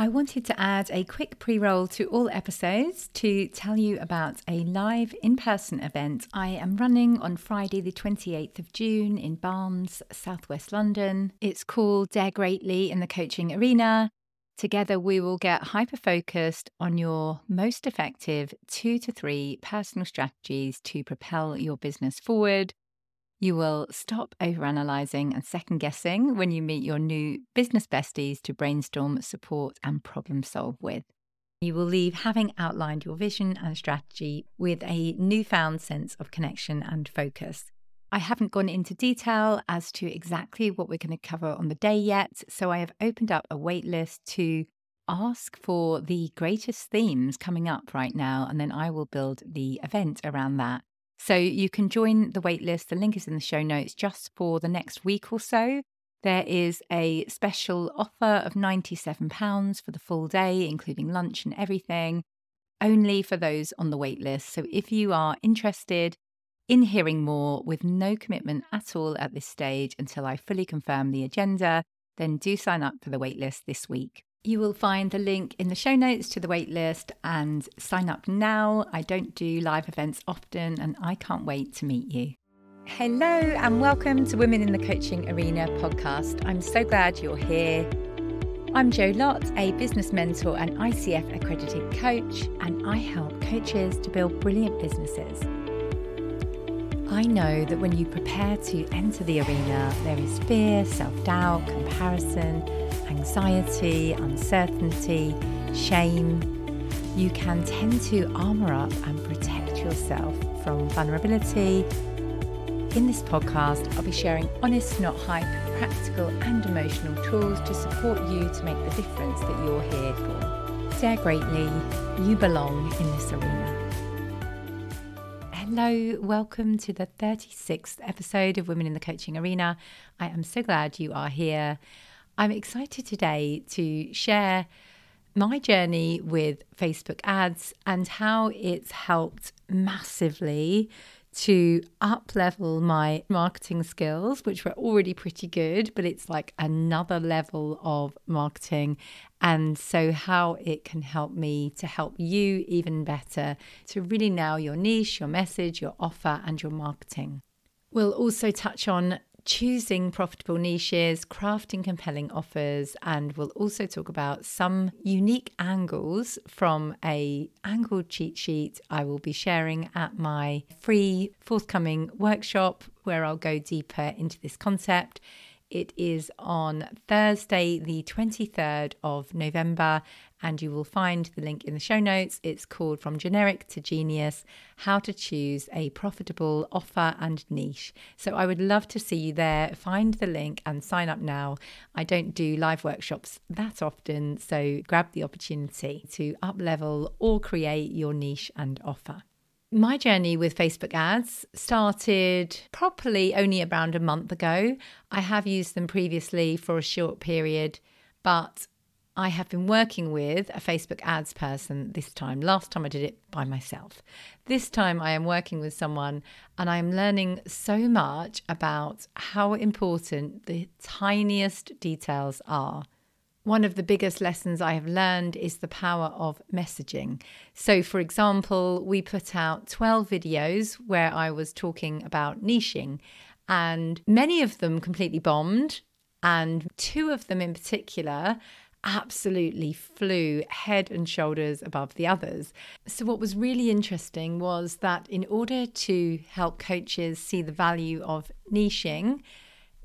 I wanted to add a quick pre roll to all episodes to tell you about a live in person event I am running on Friday, the 28th of June in Barnes, southwest London. It's called Dare Greatly in the Coaching Arena. Together, we will get hyper focused on your most effective two to three personal strategies to propel your business forward you will stop overanalyzing and second guessing when you meet your new business besties to brainstorm, support, and problem solve with. You will leave having outlined your vision and strategy with a newfound sense of connection and focus. I haven't gone into detail as to exactly what we're going to cover on the day yet, so I have opened up a waitlist to ask for the greatest themes coming up right now, and then I will build the event around that. So you can join the waitlist. The link is in the show notes just for the next week or so. There is a special offer of £97 for the full day, including lunch and everything, only for those on the waitlist. So if you are interested in hearing more with no commitment at all at this stage until I fully confirm the agenda, then do sign up for the waitlist this week. You will find the link in the show notes to the waitlist and sign up now. I don't do live events often and I can't wait to meet you. Hello and welcome to Women in the Coaching Arena podcast. I'm so glad you're here. I'm Jo Lott, a business mentor and ICF accredited coach, and I help coaches to build brilliant businesses. I know that when you prepare to enter the arena, there is fear, self doubt, comparison anxiety, uncertainty, shame, you can tend to armor up and protect yourself from vulnerability. In this podcast, I'll be sharing honest, not hype, practical and emotional tools to support you to make the difference that you're here for. Dare greatly, you belong in this arena. Hello, welcome to the 36th episode of Women in the Coaching Arena. I am so glad you are here. I'm excited today to share my journey with Facebook ads and how it's helped massively to up level my marketing skills, which were already pretty good, but it's like another level of marketing. And so, how it can help me to help you even better to really nail your niche, your message, your offer, and your marketing. We'll also touch on choosing profitable niches, crafting compelling offers, and we'll also talk about some unique angles from a angled cheat sheet I will be sharing at my free forthcoming workshop where I'll go deeper into this concept. It is on Thursday, the 23rd of November, and you will find the link in the show notes. It's called From Generic to Genius How to Choose a Profitable Offer and Niche. So I would love to see you there. Find the link and sign up now. I don't do live workshops that often, so grab the opportunity to up level or create your niche and offer. My journey with Facebook ads started properly only around a month ago. I have used them previously for a short period, but I have been working with a Facebook ads person this time. Last time I did it by myself. This time I am working with someone and I am learning so much about how important the tiniest details are one of the biggest lessons I have learned is the power of messaging. So, for example, we put out 12 videos where I was talking about niching, and many of them completely bombed, and two of them in particular absolutely flew head and shoulders above the others. So, what was really interesting was that in order to help coaches see the value of niching,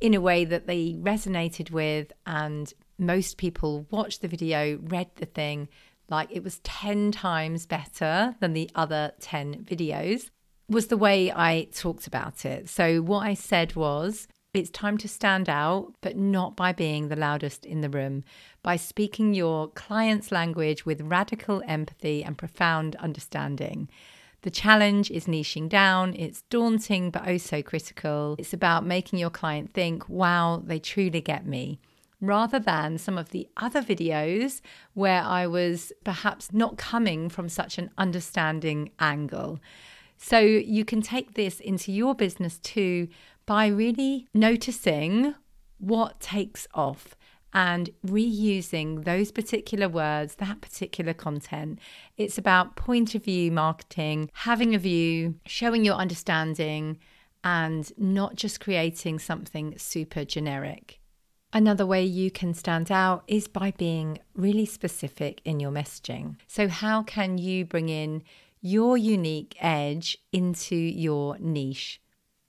in a way that they resonated with and most people watched the video, read the thing like it was 10 times better than the other 10 videos, was the way I talked about it. So, what I said was, it's time to stand out, but not by being the loudest in the room, by speaking your client's language with radical empathy and profound understanding. The challenge is niching down. It's daunting, but oh so critical. It's about making your client think, wow, they truly get me rather than some of the other videos where I was perhaps not coming from such an understanding angle. So you can take this into your business too by really noticing what takes off and reusing those particular words, that particular content. It's about point of view marketing, having a view, showing your understanding, and not just creating something super generic. Another way you can stand out is by being really specific in your messaging. So, how can you bring in your unique edge into your niche?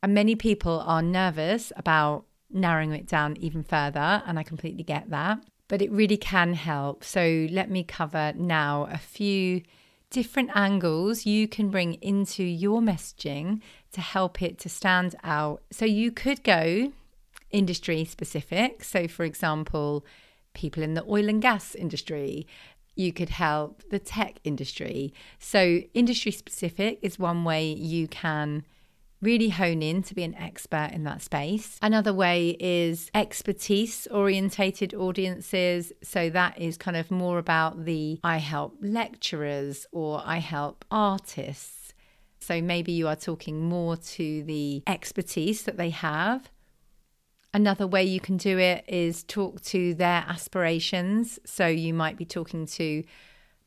And many people are nervous about narrowing it down even further, and I completely get that. But it really can help. So, let me cover now a few different angles you can bring into your messaging to help it to stand out. So, you could go industry specific. So, for example, people in the oil and gas industry. You could help the tech industry. So, industry specific is one way you can really hone in to be an expert in that space. Another way is expertise orientated audiences. So that is kind of more about the I help lecturers or I help artists. So maybe you are talking more to the expertise that they have. Another way you can do it is talk to their aspirations. So you might be talking to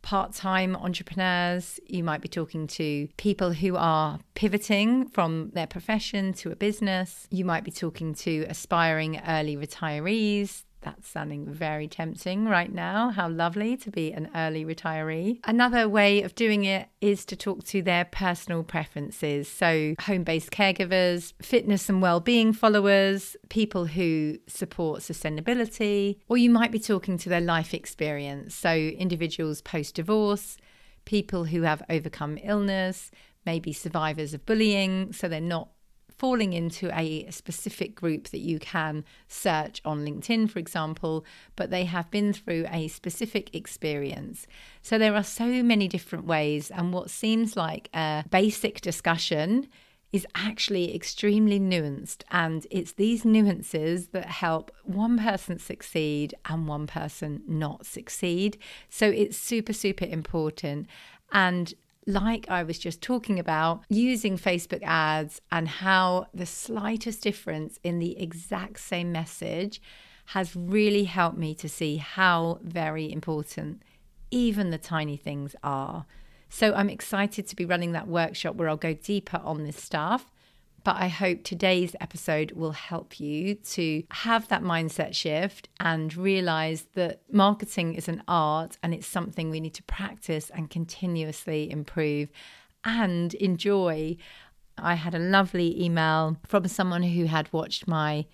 part time entrepreneurs. You might be talking to people who are pivoting from their profession to a business. You might be talking to aspiring early retirees that's sounding very tempting right now. How lovely to be an early retiree. Another way of doing it is to talk to their personal preferences. So, home based caregivers, fitness and well being followers, people who support sustainability, or you might be talking to their life experience. So, individuals post divorce, people who have overcome illness, maybe survivors of bullying. So, they're not falling into a specific group that you can search on LinkedIn, for example, but they have been through a specific experience. So there are so many different ways, and what seems like a basic discussion is actually extremely nuanced. And it's these nuances that help one person succeed and one person not succeed. So it's super, super important. And like I was just talking about, using Facebook ads and how the slightest difference in the exact same message has really helped me to see how very important even the tiny things are. So I'm excited to be running that workshop where I'll go deeper on this stuff. But I hope today's episode will help you to have that mindset shift and realize that marketing is an art and it's something we need to practice and continuously improve and enjoy. I had a lovely email from someone who had watched my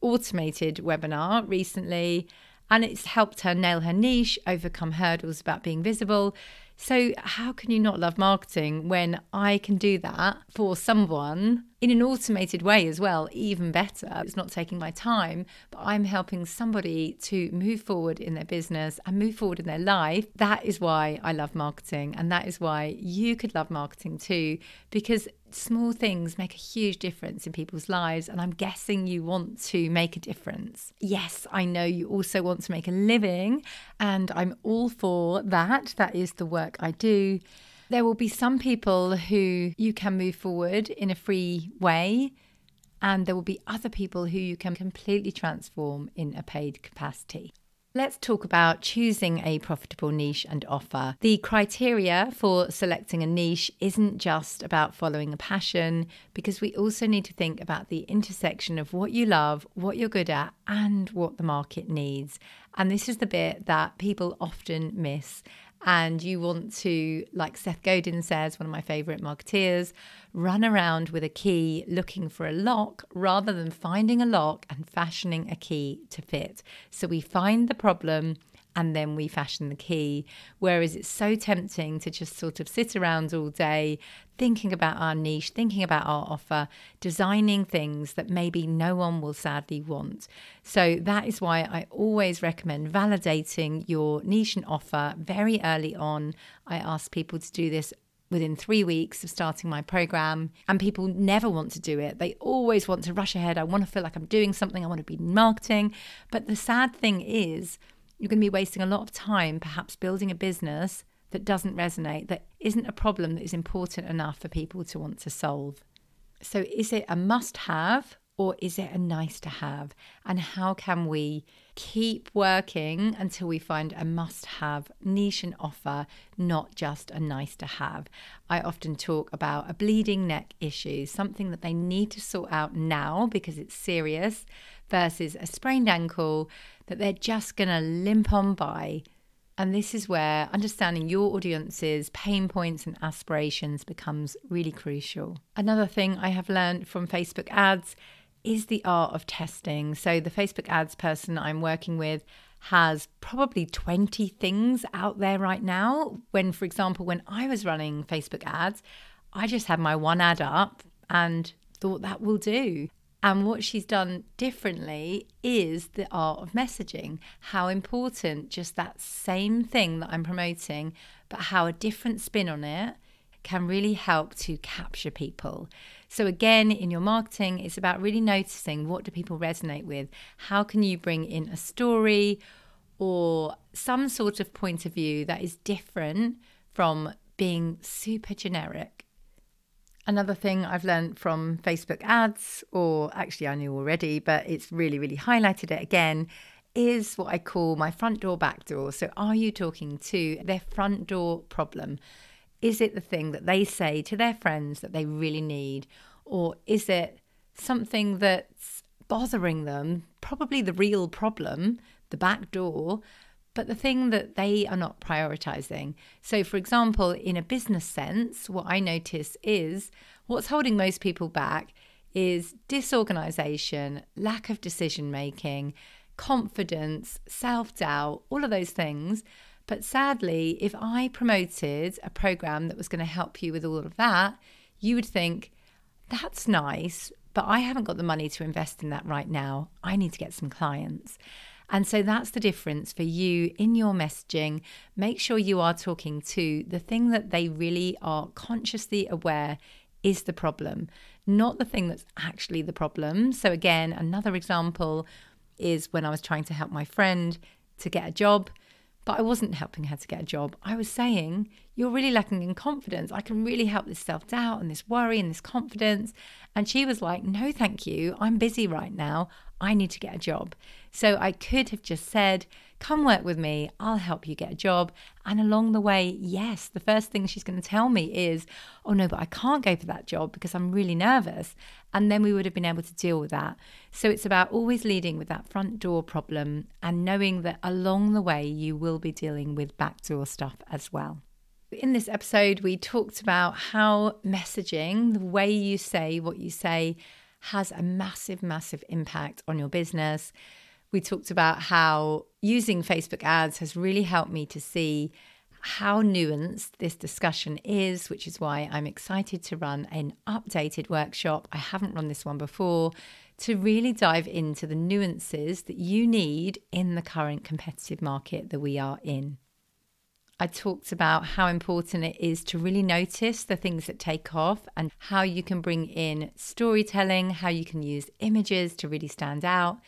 automated webinar recently and it's helped her nail her niche, overcome hurdles about being visible. So, how can you not love marketing when I can do that for someone in an automated way as well? Even better. It's not taking my time, but I'm helping somebody to move forward in their business and move forward in their life. That is why I love marketing. And that is why you could love marketing too, because small things make a huge difference in people's lives. And I'm guessing you want to make a difference. Yes, I know you also want to make a living, and I'm all for that. That is the work I do. There will be some people who you can move forward in a free way. And there will be other people who you can completely transform in a paid capacity. Let's talk about choosing a profitable niche and offer. The criteria for selecting a niche isn't just about following a passion, because we also need to think about the intersection of what you love, what you're good at, and what the market needs. And this is the bit that people often miss and you want to, like Seth Godin says, one of my favorite marketeers, run around with a key looking for a lock rather than finding a lock and fashioning a key to fit. So we find the problem and then we fashion the key. Whereas it's so tempting to just sort of sit around all day thinking about our niche, thinking about our offer, designing things that maybe no one will sadly want. So that is why I always recommend validating your niche and offer very early on. I ask people to do this within three weeks of starting my program. And people never want to do it. They always want to rush ahead. I want to feel like I'm doing something, I want to be marketing. But the sad thing is, you're going to be wasting a lot of time perhaps building a business that doesn't resonate, that isn't a problem that is important enough for people to want to solve. So, is it a must have or is it a nice to have? And how can we keep working until we find a must have niche and offer, not just a nice to have. I often talk about a bleeding neck issue, something that they need to sort out now because it's serious, versus a sprained ankle that they're just going to limp on by. And this is where understanding your audience's pain points and aspirations becomes really crucial. Another thing I have learned from Facebook ads is the art of testing. So, the Facebook ads person I'm working with has probably 20 things out there right now. When, for example, when I was running Facebook ads, I just had my one ad up and thought that will do. And what she's done differently is the art of messaging. How important just that same thing that I'm promoting, but how a different spin on it can really help to capture people. So again, in your marketing, it's about really noticing what do people resonate with? How can you bring in a story or some sort of point of view that is different from being super generic? Another thing I've learned from Facebook ads, or actually I knew already, but it's really, really highlighted it again, is what I call my front door, back door. So, are you talking to their front door problem? Is it the thing that they say to their friends that they really need? Or is it something that's bothering them? Probably the real problem, the back door, but the thing that they are not prioritizing. So, for example, in a business sense, what I notice is what's holding most people back is disorganization, lack of decision making, confidence, self doubt, all of those things but sadly, if I promoted a program that was going to help you with all of that, you would think, that's nice, but I haven't got the money to invest in that right now. I need to get some clients. And so that's the difference for you in your messaging. Make sure you are talking to the thing that they really are consciously aware is the problem, not the thing that's actually the problem. So, again, another example is when I was trying to help my friend to get a job. But I wasn't helping her to get a job. I was saying, You're really lacking in confidence. I can really help this self doubt and this worry and this confidence. And she was like, No, thank you. I'm busy right now. I need to get a job. So I could have just said, Come work with me. I'll help you get a job. And along the way, yes, the first thing she's going to tell me is, Oh, no, but I can't go for that job because I'm really nervous. And then we would have been able to deal with that. So it's about always leading with that front door problem and knowing that along the way, you will be dealing with backdoor stuff as well. In this episode, we talked about how messaging, the way you say what you say, has a massive, massive impact on your business. We talked about how using Facebook ads has really helped me to see how nuanced this discussion is, which is why I'm excited to run an updated workshop. I haven't run this one before to really dive into the nuances that you need in the current competitive market that we are in. I talked about how important it is to really notice the things that take off and how you can bring in storytelling, how you can use images to really stand out,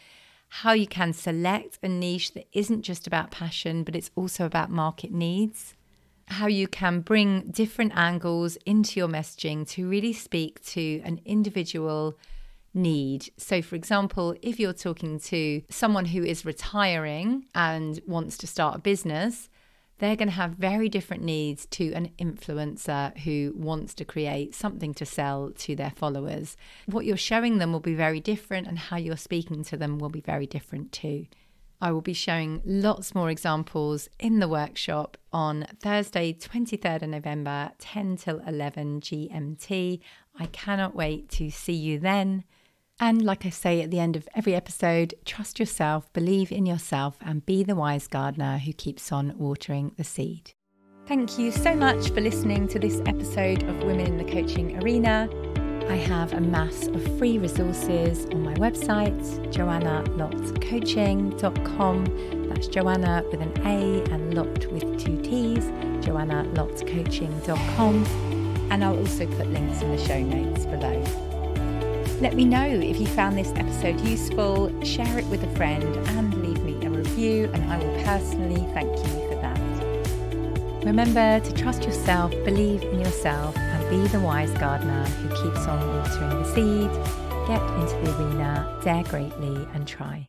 how you can select a niche that isn't just about passion, but it's also about market needs, how you can bring different angles into your messaging to really speak to an individual need. So, for example, if you're talking to someone who is retiring and wants to start a business, they're going to have very different needs to an influencer who wants to create something to sell to their followers. What you're showing them will be very different, and how you're speaking to them will be very different too. I will be showing lots more examples in the workshop on Thursday, 23rd of November, 10 till 11 GMT. I cannot wait to see you then. And like I say at the end of every episode, trust yourself, believe in yourself, and be the wise gardener who keeps on watering the seed. Thank you so much for listening to this episode of Women in the Coaching Arena. I have a mass of free resources on my website, joannalottcoaching.com. That's Joanna with an A and Lott with two T's, joannalottcoaching.com. And I'll also put links in the show notes below. Let me know if you found this episode useful, share it with a friend, and leave me a review, and I will personally thank you for that. Remember to trust yourself, believe in yourself, and be the wise gardener who keeps on watering the seed. Get into the arena, dare greatly, and try.